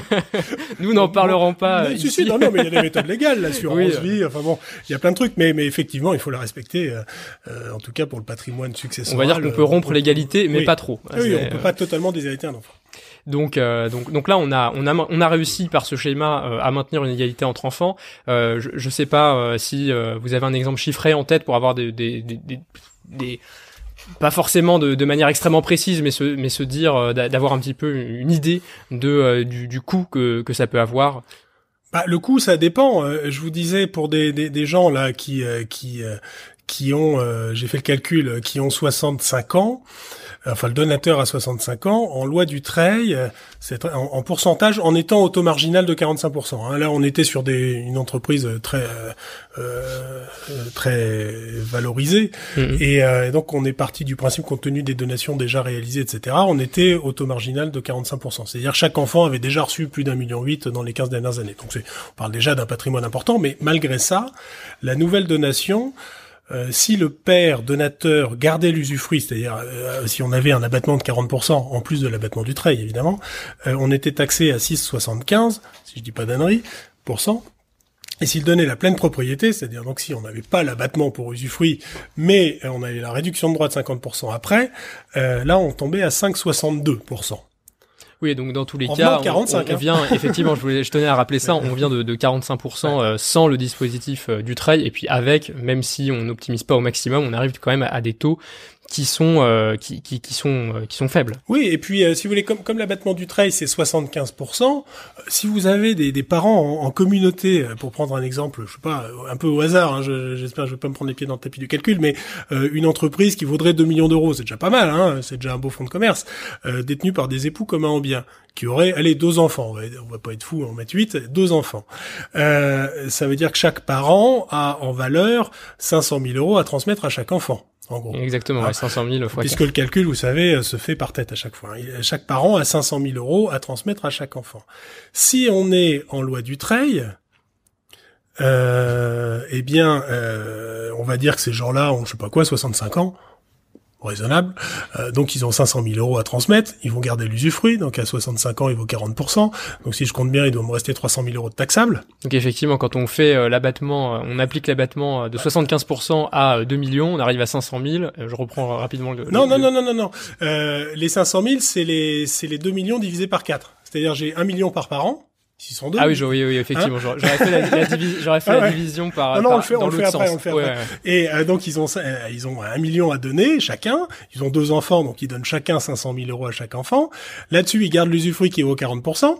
Nous n'en parlerons pas. Mais, si, non, non, mais il y a des méthodes légales, l'assurance oui. vie. Enfin bon, il y a plein de trucs, mais, mais effectivement, il faut la respecter. Euh, euh en tout cas, pour le patrimoine successoral. On va dire qu'on peut rompre l'égalité, mais pas trop. Oui, on peut pas totalement déshériter un enfant. Donc, euh, donc, donc là, on a, on a, on a réussi par ce schéma euh, à maintenir une égalité entre enfants. Euh, je, je sais pas si vous avez un exemple chiffré en tête pour avoir des, des, des, des pas forcément de, de, manière extrêmement précise, mais se, mais se dire euh, d'avoir un petit peu une idée de euh, du, du coût que, que ça peut avoir. Bah, le coût, ça dépend. Euh, je vous disais pour des, des, des gens là qui qui qui ont, j'ai fait le calcul, qui ont 65 ans enfin le donateur a 65 ans, en loi du Treil, c'est en, en, pourcentage, en étant au taux marginal de 45%. Hein. Là, on était sur des, une entreprise très euh, très valorisée, mhm. et, euh, donc on est parti du principe, compte tenu des donations déjà réalisées, etc., on était au taux marginal de 45%. C'est-à-dire chaque enfant avait déjà reçu plus d'un million huit dans les 15 dernières années. Donc on parle déjà d'un patrimoine important, mais malgré ça, la nouvelle donation euh, si le père donateur gardait l'usufruit, c'est-à-dire euh, si on avait un abattement de 40%, en plus de l'abattement du trait évidemment, euh, on était taxé à 6,75, si je dis pas d'annerie, pour cent. Et s'il donnait la pleine propriété, c'est-à-dire donc si on n'avait pas l'abattement pour usufruit, mais on avait la réduction de droit de 50% après, là on tombait à 5,62%. Oui, donc dans tous les cas, on, hein. vient effectivement, je, voulais, je tenais à rappeler ça, on vient de, de 45% euh, sans le dispositif euh, du trail, et puis avec, même si on n'optimise pas au maximum, on arrive quand même à des taux qui sont euh, qui, qui, qui, sont euh, qui sont faibles. Oui, et puis euh, si vous voulez comme comme l'abattement du trail c'est 75% si vous avez des, des parents en, communauté pour prendre un exemple, je sais pas un peu au hasard, hein, j'espère je, je vais pas me prendre les pieds dans le tapis du calcul mais une entreprise qui vaudrait 2 millions d'euros, c'est déjà pas mal hein, c'est déjà un beau fonds de commerce détenu par des époux communs en bien qui auraient allez deux enfants, on va, on va pas être fou en mettre 8, deux enfants. ça veut dire que chaque parent a en valeur 500 000 euros à transmettre à chaque enfant. Exactement, 500 000 fois. Puisque le calcul, vous savez, euh, se fait par tête à chaque fois. Chaque parent a 500 000 euros à transmettre à chaque enfant. Si on est en loi du trail, euh, eh bien, euh, on va dire que ces gens-là ont, je sais pas quoi, 65 ans. Raisonnable. Euh, donc ils ont 500 000 euros à transmettre, ils vont garder l'usufruit, donc à 65 ans il vaut 40%. Donc si je compte bien, il doit me rester 300 000 euros de taxable. Donc effectivement, quand on fait euh, l'abattement, euh, on applique l'abattement de 75% à 2 millions, on arrive à 500 000. Je reprends rapidement le... Non, le, non, non, non, non, non. les 500 000, c'est les, c'est les 2 millions divisés par 4. C'est-à-dire j'ai 1 million par parent ah oui, oui, oui, effectivement. Hein j'aurais fait la, la, j'aurais fait ah la division par. Non, non, par, on le fait, on le fait après, on le fait après. Et euh, donc ils ont, euh, ils ont un million à donner chacun. Ils ont deux enfants, donc ils donnent chacun 500 000 euros à chaque enfant. Là-dessus, ils gardent l'usufruit qui est au 40%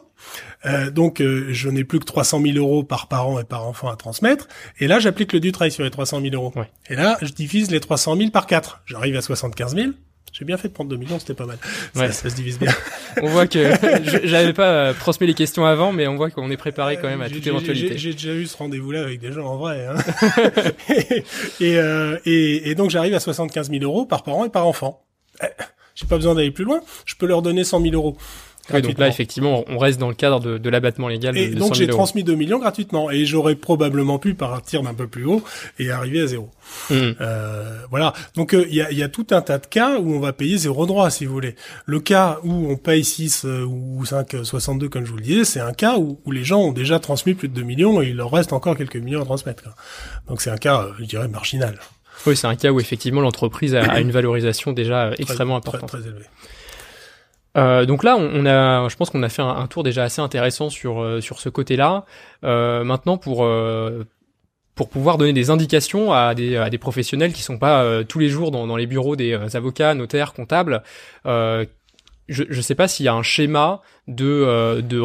euh, donc euh, je n'ai plus que 300 000 euros par parent et par enfant à transmettre. Et là, j'applique le Dutreil sur les 300 000 euros. Et là, je divise les 300 000 par 4. J'arrive à 75 000. J'ai bien fait de prendre 2 millions, c'était pas mal. Ça, ça, se divise bien. on voit que j'avais pas euh, transmis les questions avant, mais on voit qu'on est préparé quand même à toute éventualité. J'ai déjà eu ce rendez-vous-là avec des gens en vrai. Hein. et, euh, et, et, donc j'arrive à 75 000 euros par parent et par enfant. Eh, j'ai pas besoin d'aller plus loin. Je peux leur donner 100 000 euros. Oui, donc là, effectivement, on reste dans le cadre de, de l'abattement légal. Et donc, j'ai transmis 2 millions gratuitement. Et j'aurais probablement pu partir d'un peu plus haut et arriver à zéro. Mmh. Euh, voilà. Donc, euh, il y, a, y, a, tout un tas de cas où on va payer zéro droit, si vous voulez. Le cas où on paye 6 euh, ou 5,62, comme je vous le disais, c'est un cas où, où, les gens ont déjà transmis plus de 2 millions et il leur reste encore quelques millions à transmettre. Quoi. Donc, c'est un cas, je dirais, marginal. Oui, c'est un cas où effectivement l'entreprise a, a, une valorisation déjà extrêmement importante. Très, très élevée. Euh, donc là, on, a, je pense qu'on a fait un, tour déjà assez intéressant sur euh, sur ce côté-là. Euh, maintenant, pour euh, pour pouvoir donner des indications à des, à des professionnels qui sont pas tous les jours dans, dans les bureaux des avocats, notaires, comptables, je ne sais pas s'il y a un schéma de, euh, de,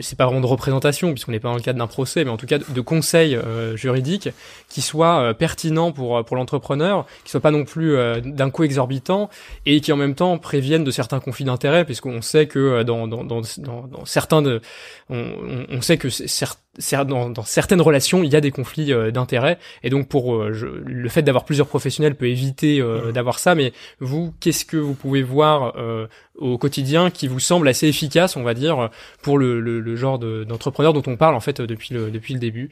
c'est pas vraiment de représentation puisqu'on n'est pas dans le cadre d'un procès, mais en tout cas de, conseils euh, juridiques qui soient euh, pertinents pour pour l'entrepreneur, qui soient pas non plus euh, d'un coût exorbitant et qui en même temps préviennent de certains conflits d'intérêts puisqu'on sait que dans dans, dans, dans, certains de, on, on sait que dans, dans, certaines relations, il y a des conflits d'intérêts et donc pour le fait d'avoir plusieurs professionnels peut éviter mmh. d'avoir ça. Mais vous, qu'est-ce que vous pouvez voir au quotidien qui vous semble assez efficace, on va dire, pour le, le, le genre d'entrepreneur dont on parle en fait depuis le, depuis le début?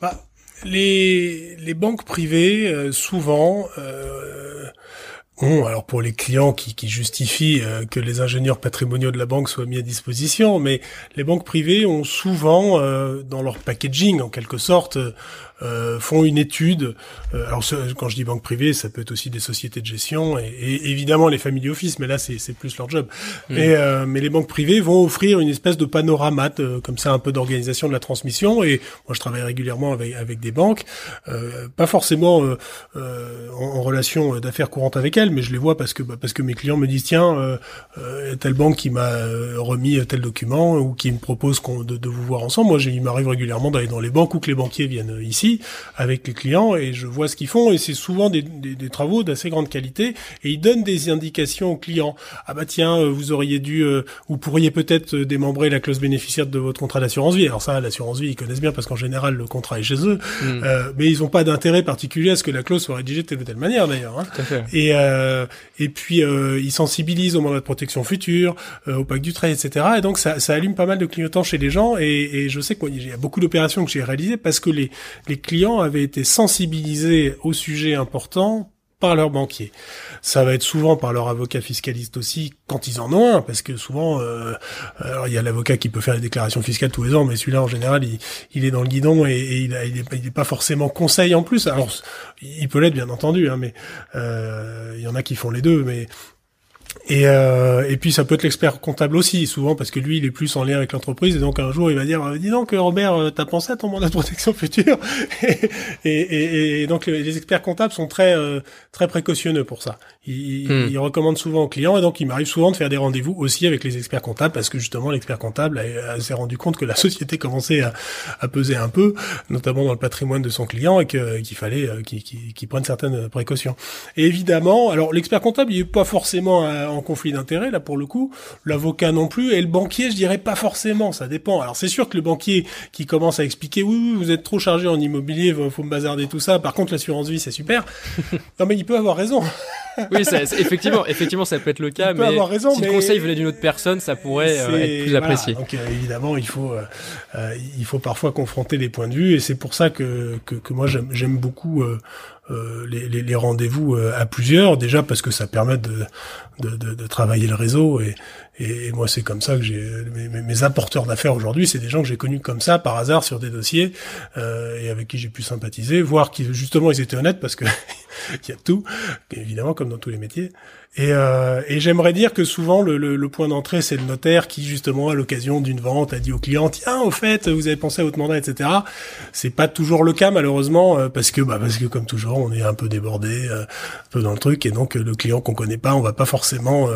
Bah, les, les banques privées, euh, souvent, euh, ont, alors pour les clients qui, qui justifient euh, que les ingénieurs patrimoniaux de la banque soient mis à disposition, mais les banques privées ont souvent, euh, dans leur packaging, en quelque sorte, euh, font une étude. Euh, alors quand je dis banque privée, ça peut être aussi des sociétés de gestion et, évidemment les family office, mais là c'est plus leur job. Mmh. Mais, euh, mais les banques privées vont offrir une espèce de panorama, comme ça un peu d'organisation de la transmission. Et moi je travaille régulièrement avec, avec des banques, pas forcément en, en, relation d'affaires courantes avec elles, mais je les vois parce que bah, parce que mes clients me disent tiens telle banque qui m'a remis tel document ou qui me propose de, de vous voir ensemble. Moi il m'arrive régulièrement d'aller dans les banques ou que les banquiers viennent ici avec les clients et je vois ce qu'ils font et c'est souvent des, des, des travaux d'assez grande qualité et ils donnent des indications aux clients. Ah bah tiens, euh, vous auriez dû, euh, vous pourriez peut-être euh, démembrer la clause bénéficiaire de votre contrat d'assurance vie. Alors ça, l'assurance vie, ils connaissent bien parce qu'en général le contrat est chez eux, mm. euh, mais ils n'ont pas d'intérêt particulier à ce que la clause soit rédigée de telle ou telle manière d'ailleurs. Hein. Et euh, et puis ils sensibilisent au mandat de protection future, au pacte du trait, etc. Et donc ça, ça allume pas mal de clignotants chez les gens et, et je sais qu'il y a beaucoup d'opérations que j'ai réalisées parce que les les clients avaient été sensibilisés au sujet important par leur banquier. Ça va être souvent par leur avocat fiscaliste aussi, quand ils en ont un, parce que souvent, euh, alors il y a l'avocat qui peut faire les déclarations fiscales tous les ans, mais celui-là en général, il, est dans le guidon et, il, n'est pas forcément conseil en plus. Alors, il peut l'être bien entendu, hein, mais euh, il y en a qui font les deux, mais et, euh, et puis ça peut être l'expert comptable aussi, souvent parce que lui il est plus en lien avec l'entreprise et donc un jour il va dire dis donc Robert euh, t'as pensé à ton mandat de protection future et, et, et, donc les, experts comptables sont très euh, très précautionneux pour ça. Ils, hmm. ils, recommandent souvent aux clients et donc il m'arrive souvent de faire des rendez-vous aussi avec les experts comptables parce que justement l'expert comptable s'est rendu compte que la société commençait à, à, peser un peu, notamment dans le patrimoine de son client et qu'il fallait euh, qu'il prenne certaines précautions. Et évidemment, alors l'expert comptable il est pas forcément en conflit d'intérêt là pour le coup, l'avocat non plus et le banquier je dirais pas forcément, ça dépend. Alors c'est sûr que le banquier qui commence à expliquer oui, oui vous êtes trop chargé en immobilier, faut me bazarder tout ça. Par contre l'assurance vie c'est super. non mais il peut avoir raison. oui, ça, effectivement, effectivement, ça peut être le cas, mais avoir raison, si le conseil venait d'une autre personne, ça pourrait euh, être plus apprécié. Donc euh, évidemment, il faut, euh, il faut parfois confronter les points de vue, et c'est pour ça que que, que moi j'aime beaucoup les, les, rendez-vous à plusieurs. Déjà parce que ça permet de, de, de, de travailler le réseau et, et, moi, c'est comme ça que j'ai mes, mes, apporteurs d'affaires aujourd'hui, c'est des gens que j'ai connus comme ça par hasard sur des dossiers euh, et avec qui j'ai pu sympathiser, voir qu'ils justement ils étaient honnêtes parce que il y a tout, évidemment comme dans tous les métiers. Et, euh, et j'aimerais dire que souvent le, le, le point d'entrée c'est le notaire qui justement à l'occasion d'une vente a dit au client tiens au fait vous avez pensé à votre mandat etc. C'est pas toujours le cas malheureusement euh, parce que bah parce que comme toujours on est un peu débordé euh, un peu dans le truc et donc le client qu'on connaît pas on va pas forcément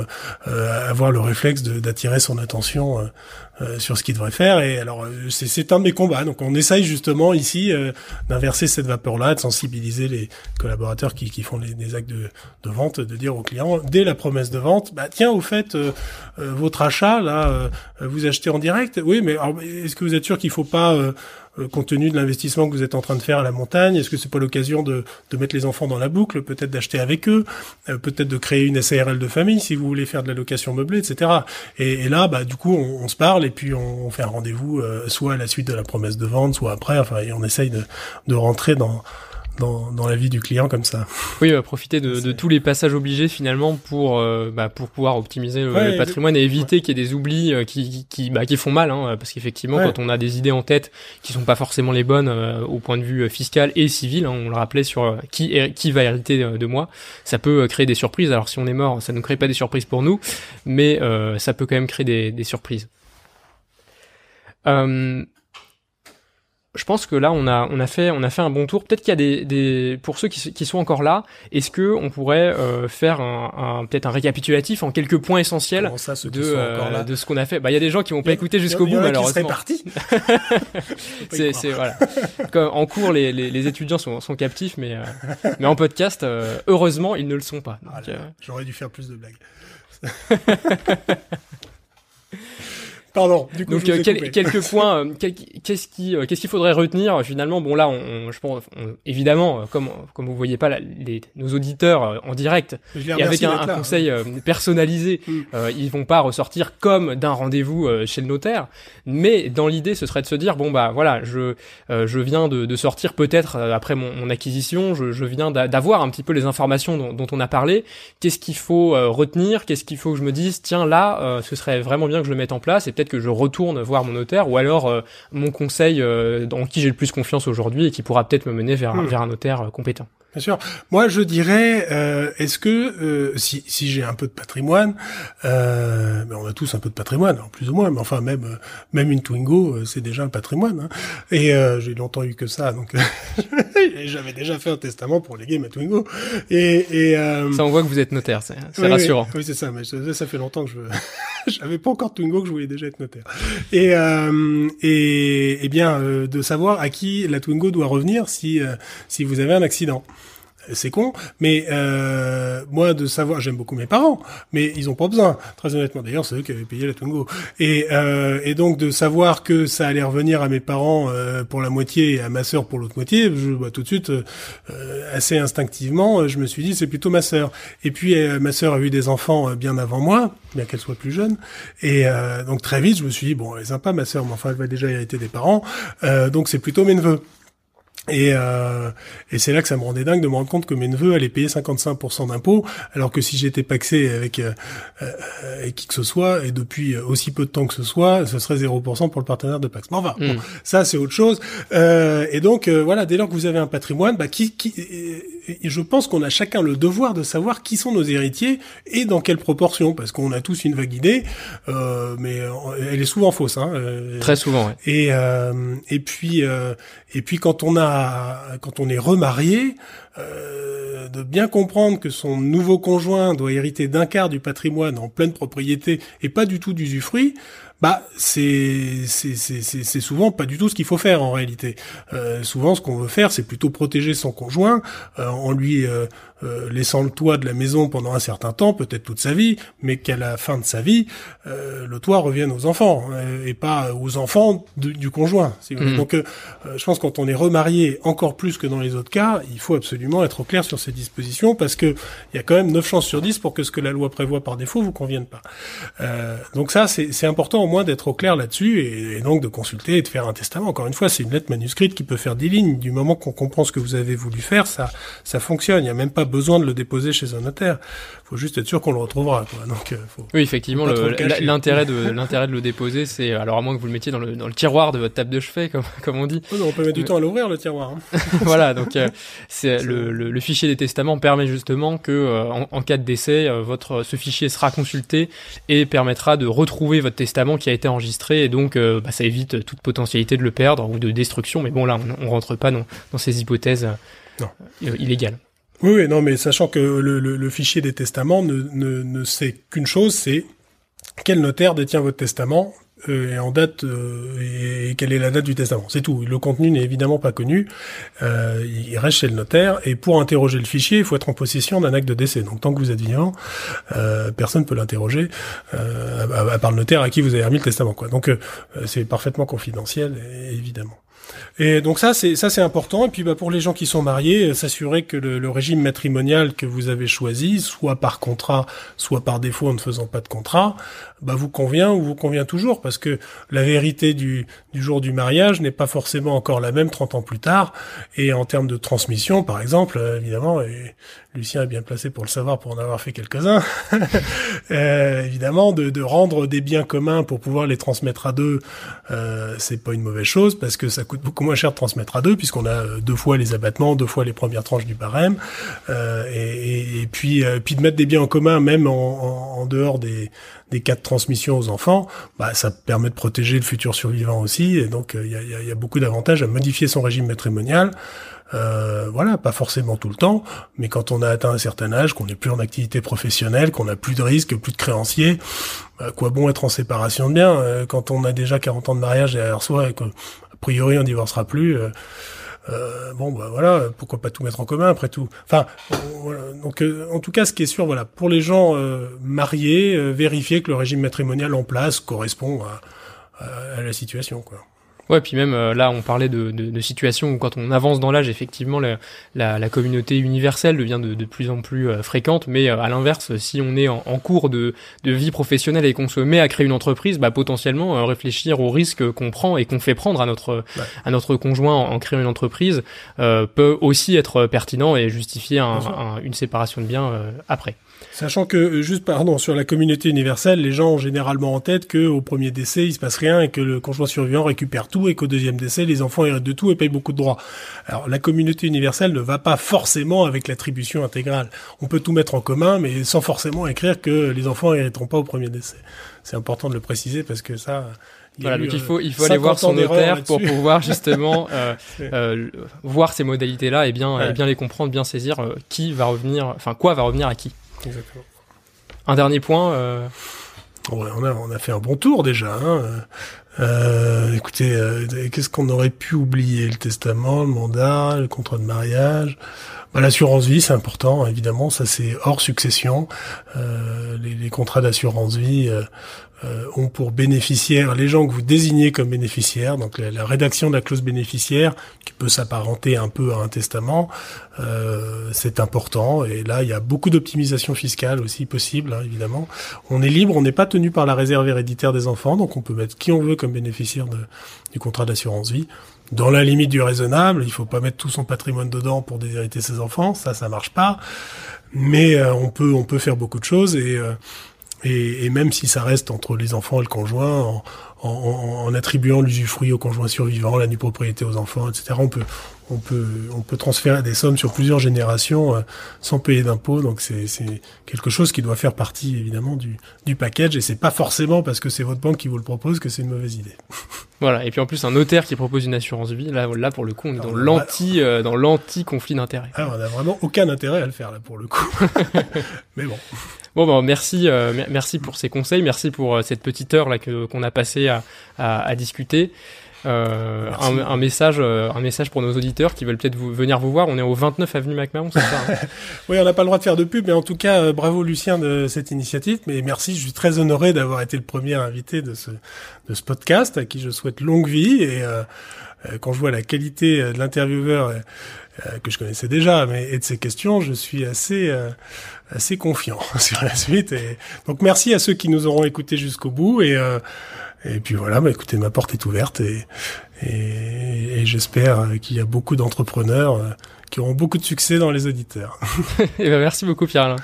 euh, avoir le réflexe d'attirer son attention euh, euh, sur ce qu'il devrait faire. Et alors, euh, c'est un de mes combats. Donc, on essaye justement ici d'inverser cette vapeur-là, de sensibiliser les collaborateurs qui, qui font les, actes de, de, vente, de dire aux clients dès la promesse de vente, bah tiens, au fait, votre achat là, vous achetez en direct? Oui, mais est-ce que vous êtes sûr qu'il faut pas euh, compte tenu de l'investissement que vous êtes en train de faire à la montagne Est-ce que c'est pas l'occasion de, de, mettre les enfants dans la boucle, peut-être d'acheter avec eux, euh, peut-être de créer une SARL de famille si vous voulez faire de la location meublée, etc. Et, là, bah, du coup, on, se parle et puis on, on fait un rendez-vous, euh, soit à la suite de la promesse de vente, soit après. Enfin, et on essaye de, de rentrer dans dans, dans la vie du client comme ça. Oui, va profiter de, de, tous les passages obligés finalement pour euh, bah, pour pouvoir optimiser le, patrimoine et éviter qu'il y ait des oublis euh, qui qui, bah, qui font mal, hein, parce qu'effectivement quand on a des idées en tête qui sont pas forcément les bonnes euh, au point de vue fiscal et civil, hein, on le rappelait sur qui qui va hériter de moi, ça peut créer des surprises. Alors si on est mort, ça ne crée pas des surprises pour nous, mais ça peut quand même créer des, des surprises. Euh, je pense que là on a on a fait on a fait un bon tour. Peut-être qu'il y a des, des pour ceux qui, qui sont encore là, est-ce que on pourrait euh, faire un, un peut-être un récapitulatif en quelques points essentiels ça, de euh, de ce qu'on a fait? Bah il y a des gens qui vont pas écouter jusqu'au bout malheureusement. c'est c'est voilà. en cours les, les, les, étudiants sont, sont captifs mais euh, mais en podcast heureusement ils ne le sont pas. Ah j'aurais dû faire plus de blagues. Pardon. Du coup, Donc euh, quelques points. Euh, qu'est-ce qui, euh, qu'est-ce qu'il faudrait retenir? Finalement Bon là, on, je pense, évidemment, comme comme vous voyez pas les, nos auditeurs en direct et avec un, un conseil personnalisé, mm. ils vont pas ressortir comme d'un rendez-vous chez le notaire. Mais dans l'idée, ce serait de se dire bon bah voilà, je je viens de, de sortir peut-être après mon, mon, acquisition, je, je viens d'avoir un petit peu les informations dont, dont on a parlé. Qu'est-ce qu'il faut retenir? Qu'est-ce qu'il faut que je me dise Tiens là, ce serait vraiment bien que je le mette en place et peut-être que je retourne voir mon notaire ou alors euh, mon conseil euh, en qui j'ai le plus confiance aujourd'hui et qui pourra peut-être me mener vers, hmm. vers un notaire euh, compétent. Bien sûr. Moi, je dirais, euh, est-ce que euh, si, si j'ai un peu de patrimoine, euh, mais on a tous un peu de patrimoine, en plus ou moins, mais enfin même même une Twingo, c'est déjà un patrimoine. Hein. Et j'ai longtemps eu que ça, donc j'avais déjà fait un testament pour léguer ma Twingo. Et, et ça, on voit que vous êtes notaire, c'est rassurant. Oui, c'est ça. Mais ça, ça, fait longtemps que je j'avais pas encore de Twingo que je voulais déjà être notaire. Et et, et bien de savoir à qui la Twingo doit revenir si si vous avez un accident c'est con, mais euh, moi de savoir, j'aime beaucoup mes parents, mais ils ont pas besoin, très honnêtement. D'ailleurs, c'est eux qui avaient payé la Twingo. Et, euh, et donc de savoir que ça allait revenir à mes parents euh, pour la moitié et à ma sœur pour l'autre moitié, je vois tout de suite, euh, assez instinctivement, je me suis dit c'est plutôt ma sœur. Et puis ma sœur a eu des enfants bien avant moi, bien qu'elle soit plus jeune. Et donc très vite, je me suis dit bon, elle est sympa ma sœur, mais enfin elle va déjà hériter des parents, donc c'est plutôt mes neveux. Et, euh, et c'est là que ça me rendait dingue de me rendre compte que mes neveux allaient payer 55% d'impôts, alors que si j'étais paxé avec, euh, euh, qui que ce soit, et depuis aussi peu de temps que ce soit, ce serait 0% pour le partenaire de Pax. Mais enfin, bon, hmm. ça c'est autre chose. Euh, et donc voilà, dès lors que vous avez un patrimoine, bah, qui, qui, et je pense qu'on a chacun le devoir de savoir qui sont nos héritiers et dans quelle proportion, parce qu'on a tous une vague idée, euh, mais elle est souvent fausse. Hein, Très souvent. Ouais. Et et puis et puis quand on a quand on est remarié, euh, de bien comprendre que son nouveau conjoint doit hériter d'un quart du patrimoine en pleine propriété et pas du tout d'usufruit, bah c'est c'est souvent pas du tout ce qu'il faut faire en réalité. Euh, souvent, ce qu'on veut faire, c'est plutôt protéger son conjoint euh, en lui euh, laissant le toit de la maison pendant un certain temps, peut-être toute sa vie, mais qu'à la fin de sa vie, euh, le toit revienne aux enfants et pas aux enfants du conjoint. Mmh. Donc, je pense quand on est remarié, encore plus que dans les autres cas, il faut absolument être au clair sur ces dispositions parce que il y a quand même 9 chances sur 10 pour que ce que la loi prévoit par défaut vous convienne pas. donc ça, c'est important au moins d'être au clair là-dessus et, et donc de consulter et de faire un testament. Encore une fois, c'est une lettre manuscrite qui peut faire 10 lignes. Du moment qu'on comprend ce que vous avez voulu faire, ça, ça fonctionne. Il n'y a même pas besoin de le déposer chez un notaire. Il faut juste être sûr qu'on le retrouvera. Quoi. Donc, euh, faut oui, effectivement, l'intérêt de l'intérêt de le déposer, c'est alors à moins que vous le mettiez dans le, dans le tiroir de votre table de chevet, comme comme on dit. Oh on peut mettre du temps à l'ouvrir le tiroir. Hein. voilà, donc euh, c'est le, le, fichier des testaments permet justement que euh, en, cas de décès, votre ce fichier sera consulté et permettra de retrouver votre testament qui a été enregistré et donc bah, ça évite toute potentialité de le perdre ou de destruction. Mais bon là, on, on rentre pas dans, dans ces hypothèses illégales. Oui, non, mais sachant que le, le, fichier des testaments ne, ne, ne sait qu'une chose, c'est quel notaire détient votre testament euh, et en date euh, et, quelle est la date du testament. C'est tout. Le contenu n'est évidemment pas connu. Euh, il reste chez le notaire et pour interroger le fichier, il faut être en possession d'un acte de décès. Donc tant que vous êtes vivant, euh, personne peut l'interroger à, à, part le notaire à qui vous avez remis le testament. Quoi. Donc c'est parfaitement confidentiel, évidemment. Et donc ça, c'est ça, c'est important. Et puis, bah, pour les gens qui sont mariés, euh, s'assurer que le, le, régime matrimonial que vous avez choisi, soit par contrat, soit par défaut en ne faisant pas de contrat, bah, vous convient ou vous convient toujours, parce que la vérité du, du jour du mariage n'est pas forcément encore la même 30 ans plus tard. Et en termes de transmission, par exemple, euh, évidemment, et Lucien est bien placé pour le savoir, pour en avoir fait quelques-uns, euh, évidemment, de, de, rendre des biens communs pour pouvoir les transmettre à deux, euh, c'est pas une mauvaise chose, parce que ça coûte beaucoup moins cher de transmettre à deux, puisqu'on a euh, deux fois les abattements, deux fois les premières tranches du barème, euh, et, et, puis, euh, puis de mettre des biens en commun, même en, en, dehors des, des cas de transmission aux enfants, bah, ça permet de protéger le futur survivant aussi, et donc il y a, y, a, beaucoup d'avantages à modifier son régime matrimonial. Euh, voilà, pas forcément tout le temps, mais quand on a atteint un certain âge, qu'on n'est plus en activité professionnelle, qu'on n'a plus de risques, plus de créanciers, bah, quoi bon être en séparation de biens? Quand on a déjà 40 ans de mariage derrière soi et que a priori on divorcera plus. Euh, euh, bon bah voilà, pourquoi pas tout mettre en commun après tout. Enfin voilà. donc euh, en tout cas ce qui est sûr voilà pour les gens euh, mariés, vérifier que le régime matrimonial en place correspond à, à la situation quoi. Ouais, puis même euh, là, on parlait de, de, de situations où quand on avance dans l'âge, effectivement, la, la, la, communauté universelle devient de, de plus en plus euh, fréquente. Mais euh, à l'inverse, si on est en, en cours de, de, vie professionnelle et qu'on se met à créer une entreprise, bah, potentiellement réfléchir aux risques qu'on prend et qu'on fait prendre à notre à notre conjoint en, créant une entreprise peut aussi être pertinent et justifier un, une séparation de biens après. Sachant que, euh, juste pardon, sur la communauté universelle, les gens ont généralement en tête qu'au premier décès, il se passe rien et que le conjoint survivant récupère tout et qu'au deuxième décès, les enfants héritent de tout et payent beaucoup de droits. Alors, la communauté universelle ne va pas forcément avec l'attribution intégrale. On peut tout mettre en commun, mais sans forcément écrire que les enfants hériteront pas au premier décès. C'est important de le préciser parce que ça, voilà, donc il faut il faut aller voir son notaire pour pouvoir justement euh, euh, voir ces modalités là et bien et bien les comprendre, bien saisir euh, qui va revenir, enfin quoi va revenir à qui. Exactement. Un dernier point. Euh... on, a, fait un bon tour déjà. Hein. Euh, écoutez, euh, qu'est-ce qu'on aurait pu oublier? Le testament, le mandat, le contrat de mariage. Bah, L'assurance vie, c'est important, évidemment. Ça, c'est hors succession. Euh, les, les, contrats d'assurance vie ont pour bénéficiaires les gens que vous désignez comme bénéficiaires, donc la, rédaction de la clause bénéficiaire, qui peut s'apparenter un peu à un testament, euh, c'est important. Et là, il y a beaucoup d'optimisation fiscale aussi possible, hein, évidemment. On est libre, on n'est pas tenu par la réserve héréditaire des enfants, donc on peut mettre qui on veut comme bénéficiaire de, du contrat d'assurance vie. Dans la limite du raisonnable, il faut pas mettre tout son patrimoine dedans pour déshériter ses enfants, ça, ça marche pas. Mais euh, on peut, on peut faire beaucoup de choses et et, même si ça reste entre les enfants et le conjoint, en, en, en attribuant l'usufruit au conjoint survivant, la nue propriété aux enfants, etc., on peut, on peut, on peut transférer des sommes sur plusieurs générations euh, sans payer d'impôts. Donc c'est, c'est quelque chose qui doit faire partie évidemment du, du package et c'est pas forcément parce que c'est votre banque qui vous le propose que c'est une mauvaise idée. Voilà. Et puis en plus un notaire qui propose une assurance vie, là, là pour le coup, on est dans l'anti, euh, dans l'anti conflit d'intérêts. Ah, on a vraiment aucun intérêt à le faire là pour le coup. Mais bon. Bon, ben merci, euh, merci pour ces conseils, merci pour cette petite heure là que qu'on a passé à, à, à discuter. Euh, un, message, euh, un message pour nos auditeurs qui veulent peut-être venir vous voir. On est au 29 avenue MacMahon, c'est ça hein Oui, on n'a pas le droit de faire de pub, mais en tout cas, bravo Lucien de cette initiative. Mais merci, je suis très honoré d'avoir été le premier invité de ce de ce podcast, à qui je souhaite longue vie. Et quand je vois la qualité de l'intervieweur que je connaissais déjà, mais et de ses questions, je suis assez assez confiant sur la suite. Et donc merci à ceux qui nous auront écoutés jusqu'au bout et et puis voilà, bah écoutez, ma porte est ouverte et, et, et j'espère qu'il y a beaucoup d'entrepreneurs euh, qui auront beaucoup de succès dans les auditeurs. et eh ben merci beaucoup Pierre.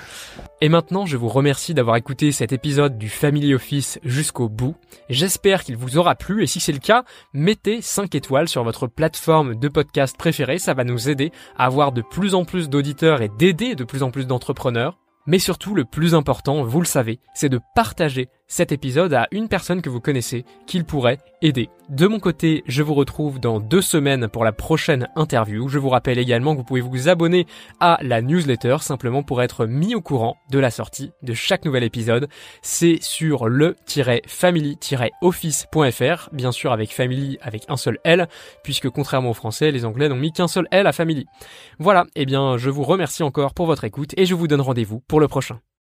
Et maintenant, je vous remercie d'avoir écouté cet épisode du Family Office jusqu'au bout. J'espère qu'il vous aura plu et si c'est le cas, mettez 5 étoiles sur votre plateforme de podcast préférée, ça va nous aider à avoir de plus en plus d'auditeurs et d'aider de plus en plus d'entrepreneurs. Mais surtout, le plus important, vous le savez, c'est de partager cet épisode à une personne que vous connaissez qu'il pourrait aider. De mon côté, je vous retrouve dans deux semaines pour la prochaine interview. Je vous rappelle également que vous pouvez vous abonner à la newsletter simplement pour être mis au courant de la sortie de chaque nouvel épisode. C'est sur le-family-office.fr, bien sûr avec family avec un seul L, puisque contrairement aux français, les anglais n'ont mis qu'un seul L à family. Voilà, eh bien je vous remercie encore pour votre écoute et je vous donne rendez-vous pour le prochain.